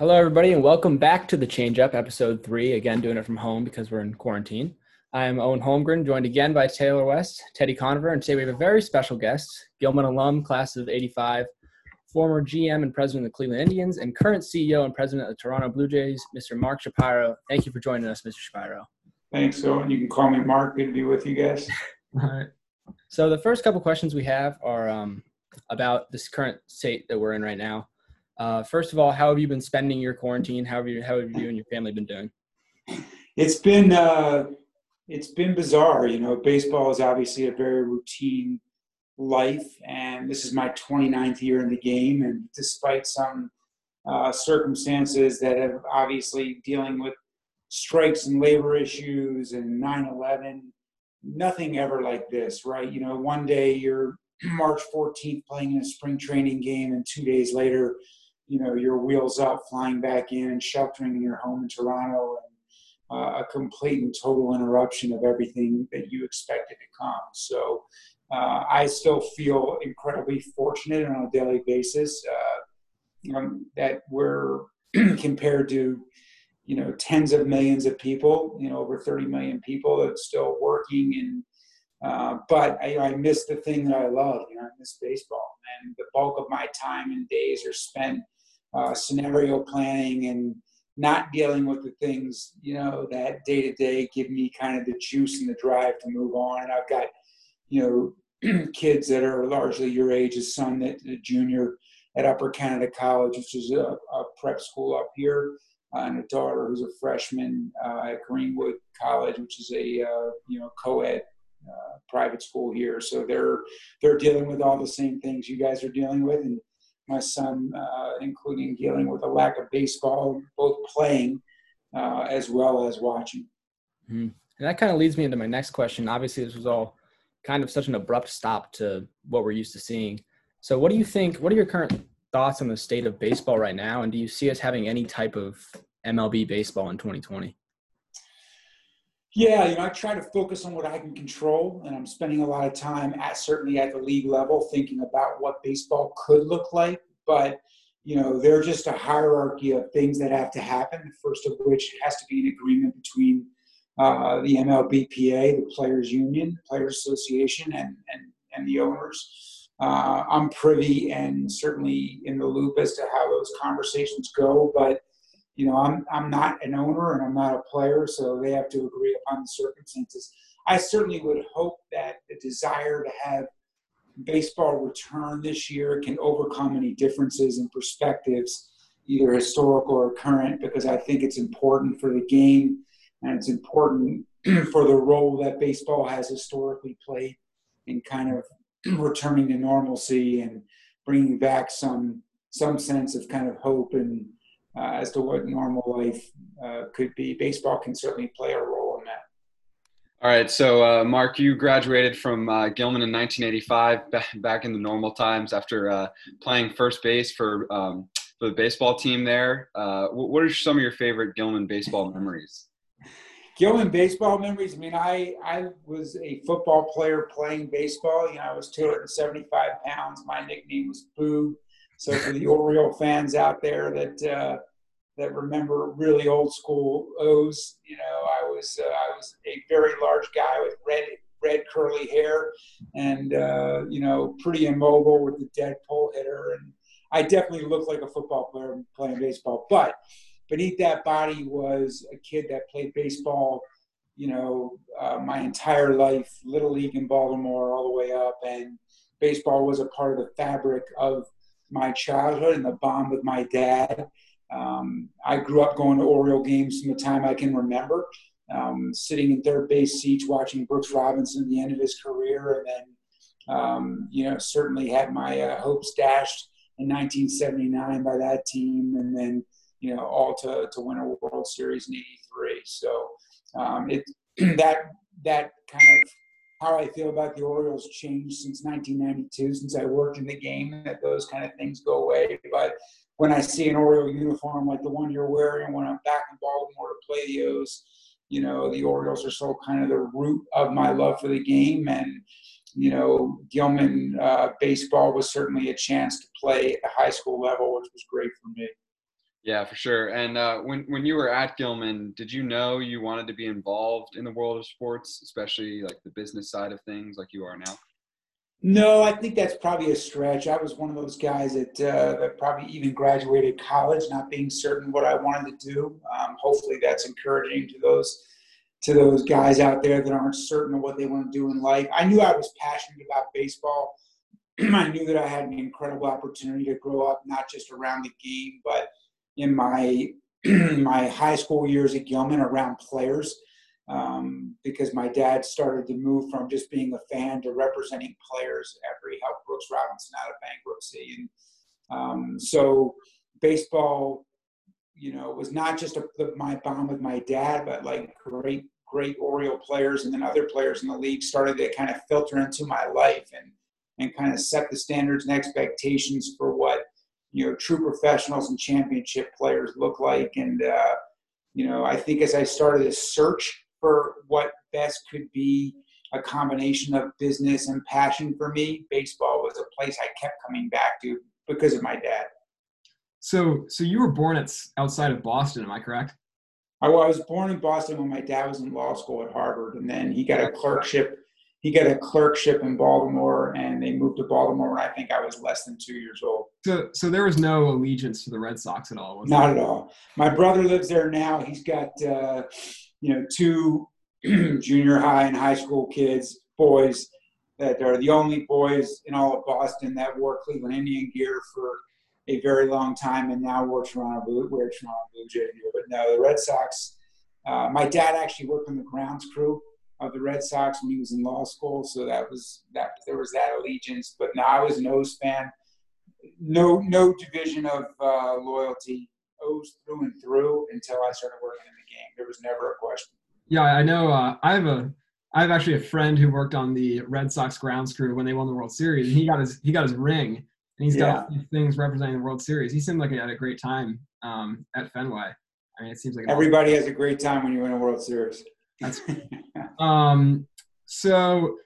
Hello, everybody, and welcome back to the Change Up, episode three. Again, doing it from home because we're in quarantine. I am Owen Holmgren, joined again by Taylor West, Teddy Conover, and today we have a very special guest, Gilman alum, class of 85, former GM and president of the Cleveland Indians, and current CEO and president of the Toronto Blue Jays, Mr. Mark Shapiro. Thank you for joining us, Mr. Shapiro. Thanks, Owen. You can call me Mark. Good to be with you guys. All right. So the first couple questions we have are um, about this current state that we're in right now. Uh, first of all, how have you been spending your quarantine? How have you, how have you and your family been doing? It's been uh, it's been bizarre. You know, baseball is obviously a very routine life, and this is my 29th year in the game. And despite some uh, circumstances that have obviously dealing with strikes and labor issues and 9/11, nothing ever like this, right? You know, one day you're March 14th playing in a spring training game, and two days later you know your wheels up, flying back in, sheltering in your home in Toronto, and uh, a complete and total interruption of everything that you expected to come. So uh, I still feel incredibly fortunate on a daily basis uh, um, that we're compared to you know tens of millions of people, you know over 30 million people that's still working and. Uh, but I, I, miss the thing that I love. You know, I miss baseball, and the bulk of my time and days are spent uh, scenario planning and not dealing with the things you know that day to day give me kind of the juice and the drive to move on. And i've got you know kids that are largely your age a son that a junior at upper canada college which is a, a prep school up here uh, and a daughter who's a freshman uh, at greenwood college which is a uh, you know co-ed uh, private school here. So they're they're dealing with all the same things you guys are dealing with and my son, uh, including dealing with a lack of baseball, both playing uh, as well as watching. Mm-hmm. And that kind of leads me into my next question. Obviously, this was all kind of such an abrupt stop to what we're used to seeing. So, what do you think? What are your current thoughts on the state of baseball right now? And do you see us having any type of MLB baseball in 2020? Yeah, you know, I try to focus on what I can control, and I'm spending a lot of time at certainly at the league level thinking about what baseball could look like. But you know, there's just a hierarchy of things that have to happen. The first of which has to be an agreement between uh, the MLBPA, the Players Union, Players Association, and and, and the owners. Uh, I'm privy and certainly in the loop as to how those conversations go, but you know, I'm I'm not an owner and I'm not a player, so they have to agree upon the circumstances. I certainly would hope that the desire to have baseball return this year can overcome any differences in perspectives, either historical or current, because I think it's important for the game and it's important for the role that baseball has historically played in kind of returning to normalcy and bringing back some some sense of kind of hope and uh, as to what normal life uh, could be. Baseball can certainly play a role in that. All right, so uh, Mark, you graduated from uh, Gilman in 1985, back in the normal times after uh, playing first base for um, for the baseball team there. Uh, what are some of your favorite Gilman baseball memories? Gilman baseball memories. I mean, I I was a football player playing baseball. You know, I was 275 pounds. My nickname was Boog. So for the Oriole fans out there that uh, that remember really old school O's, you know, I was uh, I was a very large guy with red red curly hair and uh, you know pretty immobile with the dead pull hitter, and I definitely looked like a football player playing baseball. But beneath that body was a kid that played baseball you know, uh, my entire life, little league in Baltimore, all the way up, and baseball was a part of the fabric of my childhood and the bond with my dad. Um, I grew up going to Oriole games from the time I can remember, um, sitting in third base seats watching Brooks Robinson at the end of his career, and then, um, you know, certainly had my uh, hopes dashed in 1979 by that team, and then, you know, all to, to win a World Series in '83. So um, it that that kind of how I feel about the Orioles changed since 1992, since I worked in the game, that those kind of things go away. But when I see an Oriole uniform like the one you're wearing, when I'm back in Baltimore to play the O's, you know, the Orioles are still kind of the root of my love for the game. And, you know, Gilman uh, baseball was certainly a chance to play at the high school level, which was great for me. Yeah, for sure. And uh, when when you were at Gilman, did you know you wanted to be involved in the world of sports, especially like the business side of things, like you are now? No, I think that's probably a stretch. I was one of those guys that uh, that probably even graduated college not being certain what I wanted to do. Um, hopefully, that's encouraging to those to those guys out there that aren't certain of what they want to do in life. I knew I was passionate about baseball. I knew that I had an incredible opportunity to grow up not just around the game, but in my my high school years at Gilman around players um, because my dad started to move from just being a fan to representing players after he helped Brooks Robinson out of bankruptcy. And um, so baseball, you know, was not just a, my bond with my dad, but like great, great Oriole players and then other players in the league started to kind of filter into my life and, and kind of set the standards and expectations for what, you know, true professionals and championship players look like. And, uh, you know, I think as I started this search for what best could be a combination of business and passion for me, baseball was a place I kept coming back to because of my dad. So, so you were born at, outside of Boston, am I correct? I was born in Boston when my dad was in law school at Harvard, and then he got a clerkship. He got a clerkship in Baltimore, and they moved to Baltimore when I think I was less than two years old. So, so there was no allegiance to the Red Sox at all. Not there? at all. My brother lives there now. He's got uh, you know, two junior high and high school kids, boys that are the only boys in all of Boston that wore Cleveland Indian gear for a very long time, and now wear Toronto Blue, wear Toronto Blue Jay gear. But no, the Red Sox. Uh, my dad actually worked on the grounds crew of the Red Sox when he was in law school, so that was that. There was that allegiance. But no, I was an O's fan. No, no division of uh, loyalty. O's through and through until I started working in the game. There was never a question. Yeah, I know. Uh, I have a I have actually a friend who worked on the Red Sox grounds crew when they won the World Series, and he got his he got his ring, and he's got things representing the World Series. He seemed like he had a great time um, at Fenway. I mean, it seems like everybody has a great time when you win a World Series. That's um. So,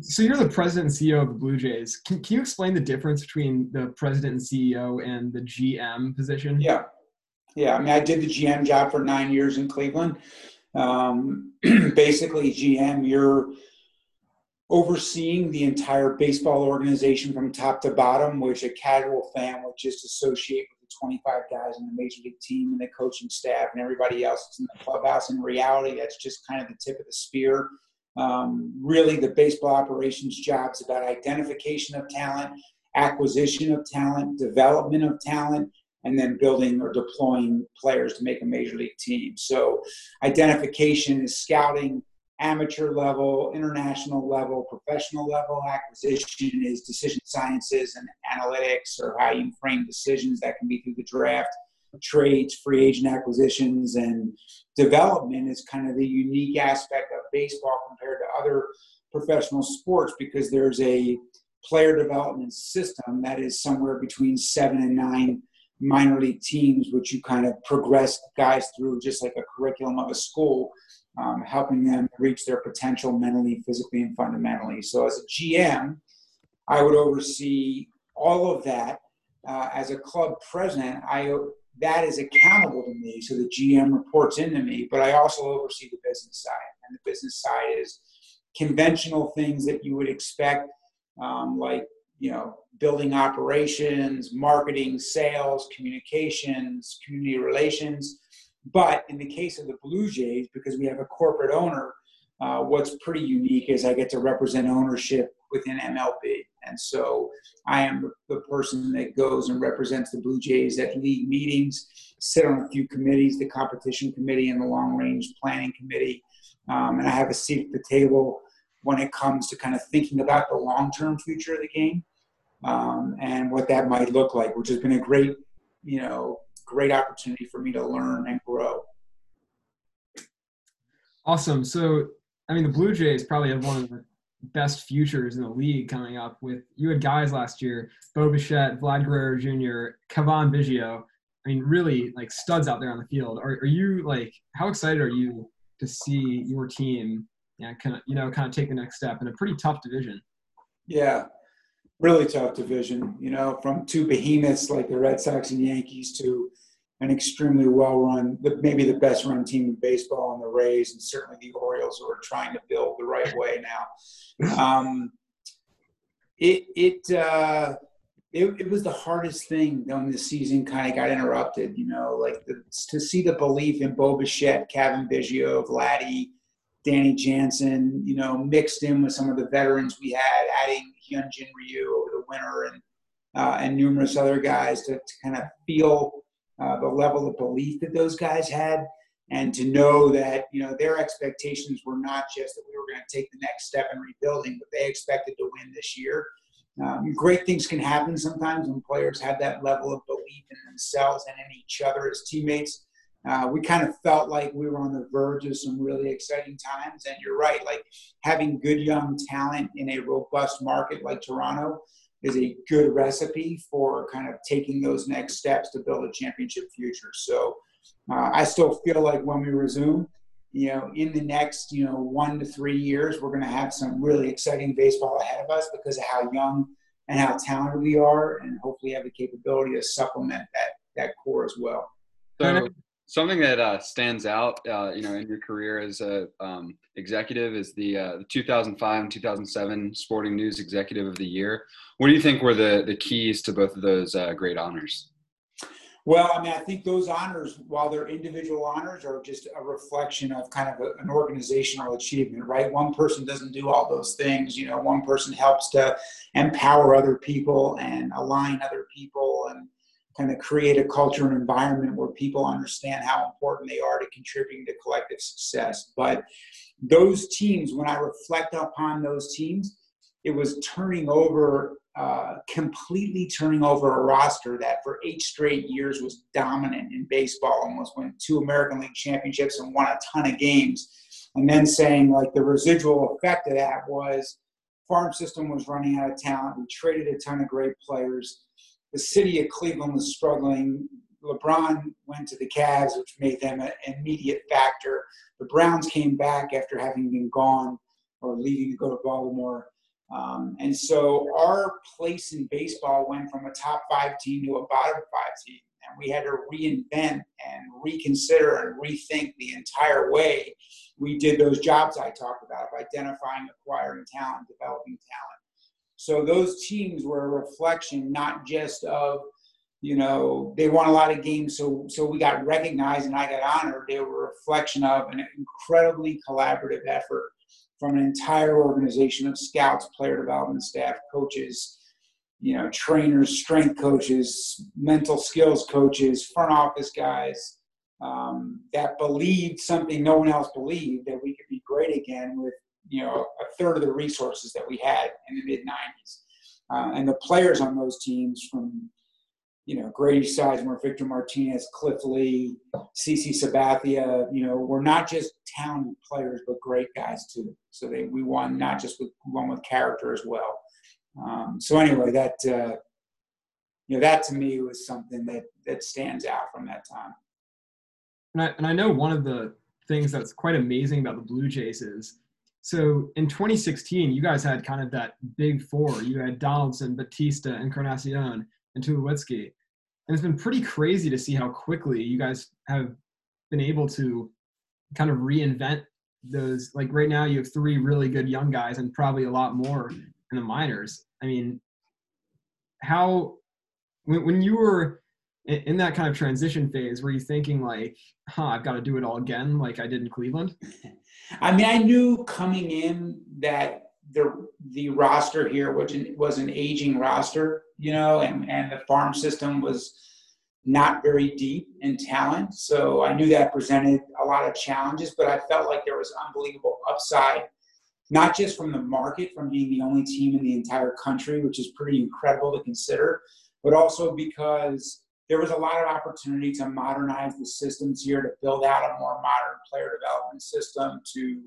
so you're the president and CEO of the Blue Jays. Can, can you explain the difference between the president and CEO and the GM position? Yeah, yeah. I mean, I did the GM job for nine years in Cleveland. Um, basically, GM, you're overseeing the entire baseball organization from top to bottom, which a casual fan would just associate with the 25 guys in the major league team and the coaching staff and everybody else that's in the clubhouse. In reality, that's just kind of the tip of the spear. Um, really, the baseball operations jobs about identification of talent, acquisition of talent, development of talent, and then building or deploying players to make a major league team. So, identification is scouting, amateur level, international level, professional level. Acquisition is decision sciences and analytics, or how you frame decisions that can be through the draft, trades, free agent acquisitions, and development is kind of the unique aspect of baseball compared to other professional sports because there's a player development system that is somewhere between seven and nine minor league teams, which you kind of progress guys through just like a curriculum of a school, um, helping them reach their potential mentally, physically, and fundamentally. So, as a GM, I would oversee all of that. Uh, as a club president, I that is accountable to me. So the GM reports into me, but I also oversee the business side, and the business side is conventional things that you would expect, um, like you know, building operations, marketing, sales, communications, community relations. But in the case of the Blue Jays, because we have a corporate owner, uh, what's pretty unique is I get to represent ownership within MLB. And so I am the person that goes and represents the Blue Jays at league meetings, sit on a few committees, the competition committee and the long range planning committee. Um, and I have a seat at the table when it comes to kind of thinking about the long term future of the game um, and what that might look like, which has been a great, you know, great opportunity for me to learn and grow. Awesome. So, I mean, the Blue Jays probably have one of the best futures in the league coming up. With you had guys last year, Bo Bichette, Vlad Guerrero Jr., Cavan Biggio. I mean, really like studs out there on the field. Are, are you like how excited are you to see your team, yeah, kind of you know, kind of take the next step in a pretty tough division? Yeah, really tough division. You know, from two behemoths like the Red Sox and Yankees to an extremely well-run, maybe the best-run team in baseball, and the Rays, and certainly the Orioles, who are trying to build the right way now. Um, it it, uh, it it was the hardest thing when the season kind of got interrupted. You know, like the, to see the belief in Bo Bichette, Cavan Biggio, Vladdy, Danny Jansen, you know, mixed in with some of the veterans we had, adding Hyunjin Ryu over the winter and uh, and numerous other guys to, to kind of feel uh, the level of belief that those guys had, and to know that you know their expectations were not just that we were going to take the next step in rebuilding, but they expected to win this year. Um, great things can happen sometimes when players have that level of belief in themselves and in each other as teammates. Uh, we kind of felt like we were on the verge of some really exciting times. And you're right, like having good young talent in a robust market like Toronto is a good recipe for kind of taking those next steps to build a championship future. So uh, I still feel like when we resume, you know, in the next, you know, one to three years, we're going to have some really exciting baseball ahead of us because of how young and how talented we are, and hopefully have the capability to supplement that that core as well. So something that uh, stands out, uh, you know, in your career as a um, executive is the, uh, the 2005 and 2007 Sporting News Executive of the Year. What do you think were the the keys to both of those uh, great honors? Well, I mean, I think those honors, while they're individual honors, are just a reflection of kind of a, an organizational achievement, right? One person doesn't do all those things. You know, one person helps to empower other people and align other people and kind of create a culture and environment where people understand how important they are to contributing to collective success. But those teams, when I reflect upon those teams, it was turning over, uh, completely turning over a roster that for eight straight years was dominant in baseball, almost won two American League championships and won a ton of games. And then saying like the residual effect of that was farm system was running out of talent. We traded a ton of great players the city of Cleveland was struggling. LeBron went to the Cavs, which made them an immediate factor. The Browns came back after having been gone or leaving to go to Baltimore. Um, and so our place in baseball went from a top five team to a bottom five team. And we had to reinvent and reconsider and rethink the entire way we did those jobs I talked about of identifying, acquiring talent, developing talent. So those teams were a reflection not just of, you know, they won a lot of games, so so we got recognized and I got honored. They were a reflection of an incredibly collaborative effort from an entire organization of scouts, player development staff, coaches, you know, trainers, strength coaches, mental skills coaches, front office guys um, that believed something no one else believed that we could be great again with you know a third of the resources that we had in the mid 90s. Uh, and the players on those teams from you know Grady Sizemore, Victor Martinez, Cliff Lee, CC Sabathia, you know, were not just talented players but great guys too. So they we won not just with won with character as well. Um, so anyway, that uh, you know that to me was something that that stands out from that time. And I, and I know one of the things that's quite amazing about the Blue Jays is so in 2016, you guys had kind of that big four. You had Donaldson, Bautista, Encarnacion, and Tulowitzki. And it's been pretty crazy to see how quickly you guys have been able to kind of reinvent those. Like right now, you have three really good young guys and probably a lot more in the minors. I mean, how, when, when you were in that kind of transition phase, were you thinking like, huh, I've got to do it all again like I did in Cleveland? I mean, I knew coming in that the the roster here was an, was an aging roster, you know, and, and the farm system was not very deep in talent. So I knew that presented a lot of challenges, but I felt like there was unbelievable upside, not just from the market, from being the only team in the entire country, which is pretty incredible to consider, but also because there was a lot of opportunity to modernize the systems here, to build out a more modern player development system, to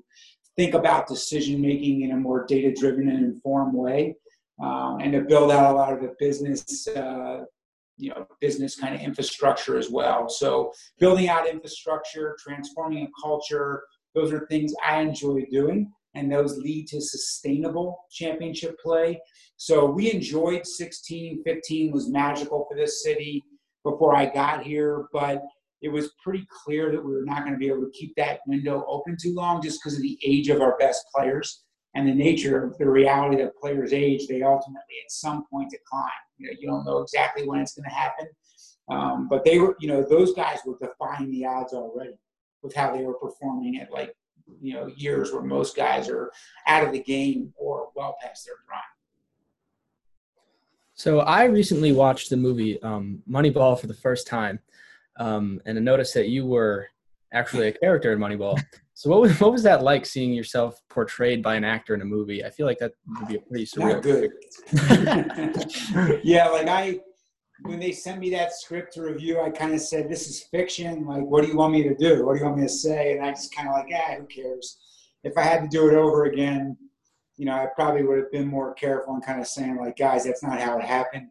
think about decision making in a more data driven and informed way, um, and to build out a lot of the business. Uh, you know, business kind of infrastructure as well. So, building out infrastructure, transforming a culture, those are things I enjoy doing. and those lead to sustainable championship play. So we enjoyed 16, 15 was magical for this city before I got here, but it was pretty clear that we were not going to be able to keep that window open too long just because of the age of our best players and the nature of the reality that players age, they ultimately at some point decline. You know, you don't know exactly when it's going to happen, um, but they were, you know, those guys were defying the odds already with how they were performing at like, you know, years where most guys are out of the game or well past their prime. So I recently watched the movie um, Moneyball for the first time, um, and I noticed that you were actually a character in Moneyball. So what was what was that like seeing yourself portrayed by an actor in a movie? I feel like that would be a pretty surreal. Not good. yeah, like I when they sent me that script to review, I kind of said, "This is fiction. Like, what do you want me to do? What do you want me to say?" And I just kind of like, "Ah, who cares?" If I had to do it over again, you know, I probably would have been more careful and kind of saying, like, "Guys, that's not how it happened."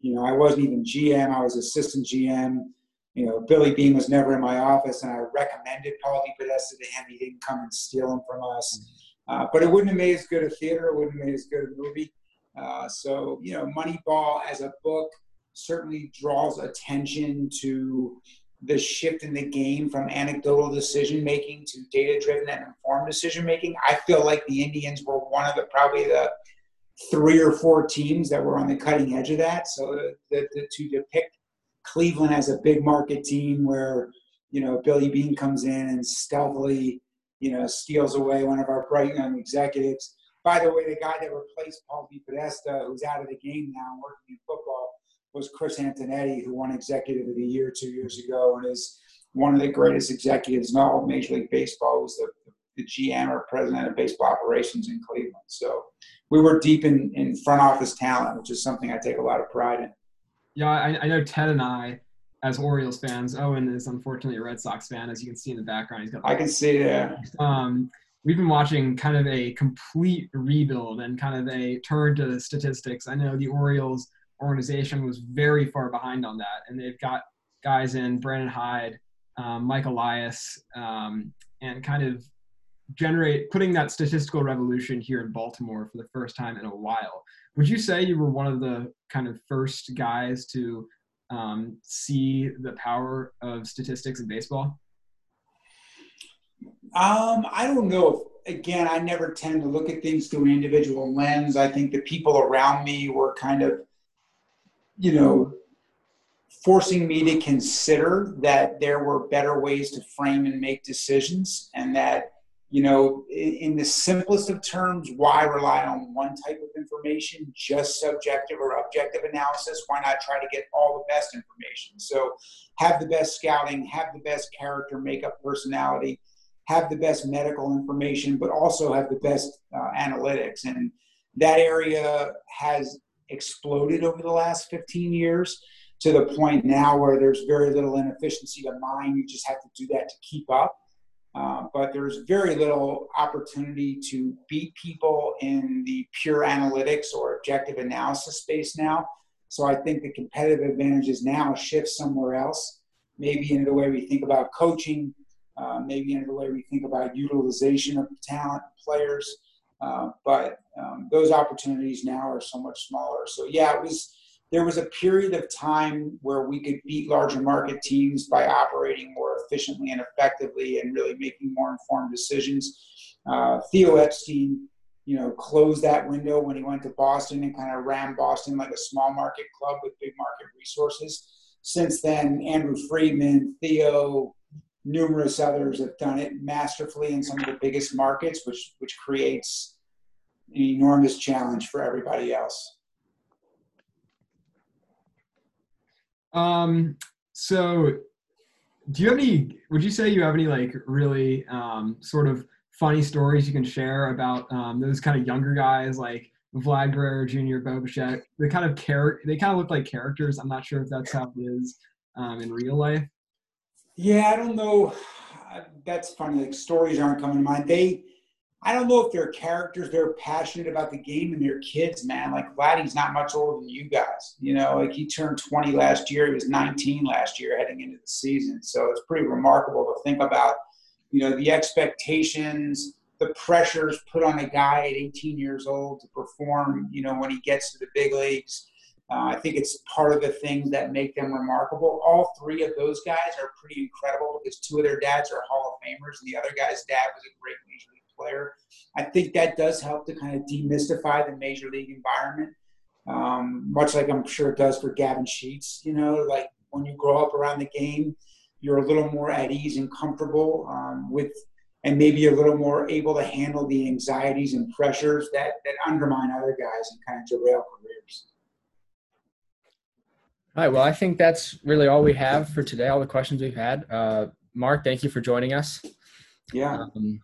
You know, I wasn't even GM; I was assistant GM you know, Billy Beane was never in my office, and I recommended Paul DePodesta to him. He didn't come and steal him from us. Uh, but it wouldn't have made as good a theater. It wouldn't have made as good a movie. Uh, so, you know, Moneyball as a book certainly draws attention to the shift in the game from anecdotal decision making to data driven and informed decision making. I feel like the Indians were one of the probably the three or four teams that were on the cutting edge of that. So, the, the, to depict Cleveland as a big market team where, you know, Billy Beane comes in and stealthily, you know, steals away one of our bright young executives. By the way, the guy that replaced Paul DePodesta, who's out of the game now working in football, was Chris Antonetti, who won Executive of the Year two years ago and is one of the greatest executives in all of Major League Baseball. Was the, the GM or president of baseball operations in Cleveland. So we were deep in, in front office talent, which is something I take a lot of pride in yeah, I, I know Ted and I, as Orioles fans, Owen is unfortunately a Red Sox fan, as you can see in the background. He's got. I can see that. Um, we've been watching kind of a complete rebuild and kind of a turn to statistics. I know the Orioles organization was very far behind on that, and they've got guys in Brandon Hyde, um, Mike Elias, um, and kind of generate putting that statistical revolution here in Baltimore for the first time in a while. Would you say you were one of the kind of first guys to um, see the power of statistics in baseball? Um, I don't know. Again, I never tend to look at things through an individual lens. I think the people around me were kind of, you know, forcing me to consider that there were better ways to frame and make decisions, and that you know, in the simplest of terms, why rely on one type of information, just subjective or objective analysis? Why not try to get all the best information? So, have the best scouting, have the best character makeup, personality, have the best medical information, but also have the best uh, analytics. And that area has exploded over the last 15 years to the point now where there's very little inefficiency to mine. You just have to do that to keep up. Uh, but there's very little opportunity to beat people in the pure analytics or objective analysis space now. So I think the competitive advantages now shift somewhere else, maybe into the way we think about coaching, uh, maybe into the way we think about utilization of talent players. Uh, but um, those opportunities now are so much smaller. So yeah, it was there was a period of time where we could beat larger market teams by operating more efficiently and effectively and really making more informed decisions. Uh, Theo Epstein, you know, closed that window when he went to Boston and kind of ran Boston like a small market club with big market resources. Since then, Andrew Friedman, Theo, numerous others have done it masterfully in some of the biggest markets, which which creates an enormous challenge for everybody else. Um, so do you have any, would you say you have any like really um, sort of funny stories you can share about um, those kind of younger guys like Vlad Guerrero Jr., Bo Bichette? They kind of care, they kind of look like characters. I'm not sure if that's how it is um, in real life. Yeah, I don't know. That's funny. Like stories aren't coming to mind. They, I don't know if they're characters. They're passionate about the game and they're kids, man. Like Vladdy's not much older than you guys. You know, like he turned 20 last year. He was 19 last year heading into the season. So it's pretty remarkable to think about, you know, the expectations, the pressures put on a guy at 18 years old to perform, you know, when he gets to the big leagues. Uh, I think it's part of the things that make them remarkable. All three of those guys are pretty incredible because two of their dads are Hall of Famers, and the other guy's dad was a great major league player. I think that does help to kind of demystify the major league environment, um, much like I'm sure it does for Gavin Sheets. You know, like when you grow up around the game, you're a little more at ease and comfortable um, with, and maybe a little more able to handle the anxieties and pressures that that undermine other guys and kind of derail careers. All right. Well, I think that's really all we have for today. All the questions we've had. Uh, Mark, thank you for joining us. Yeah. Um,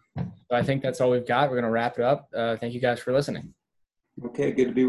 I think that's all we've got. We're going to wrap it up. Uh, thank you guys for listening. Okay. Good to be.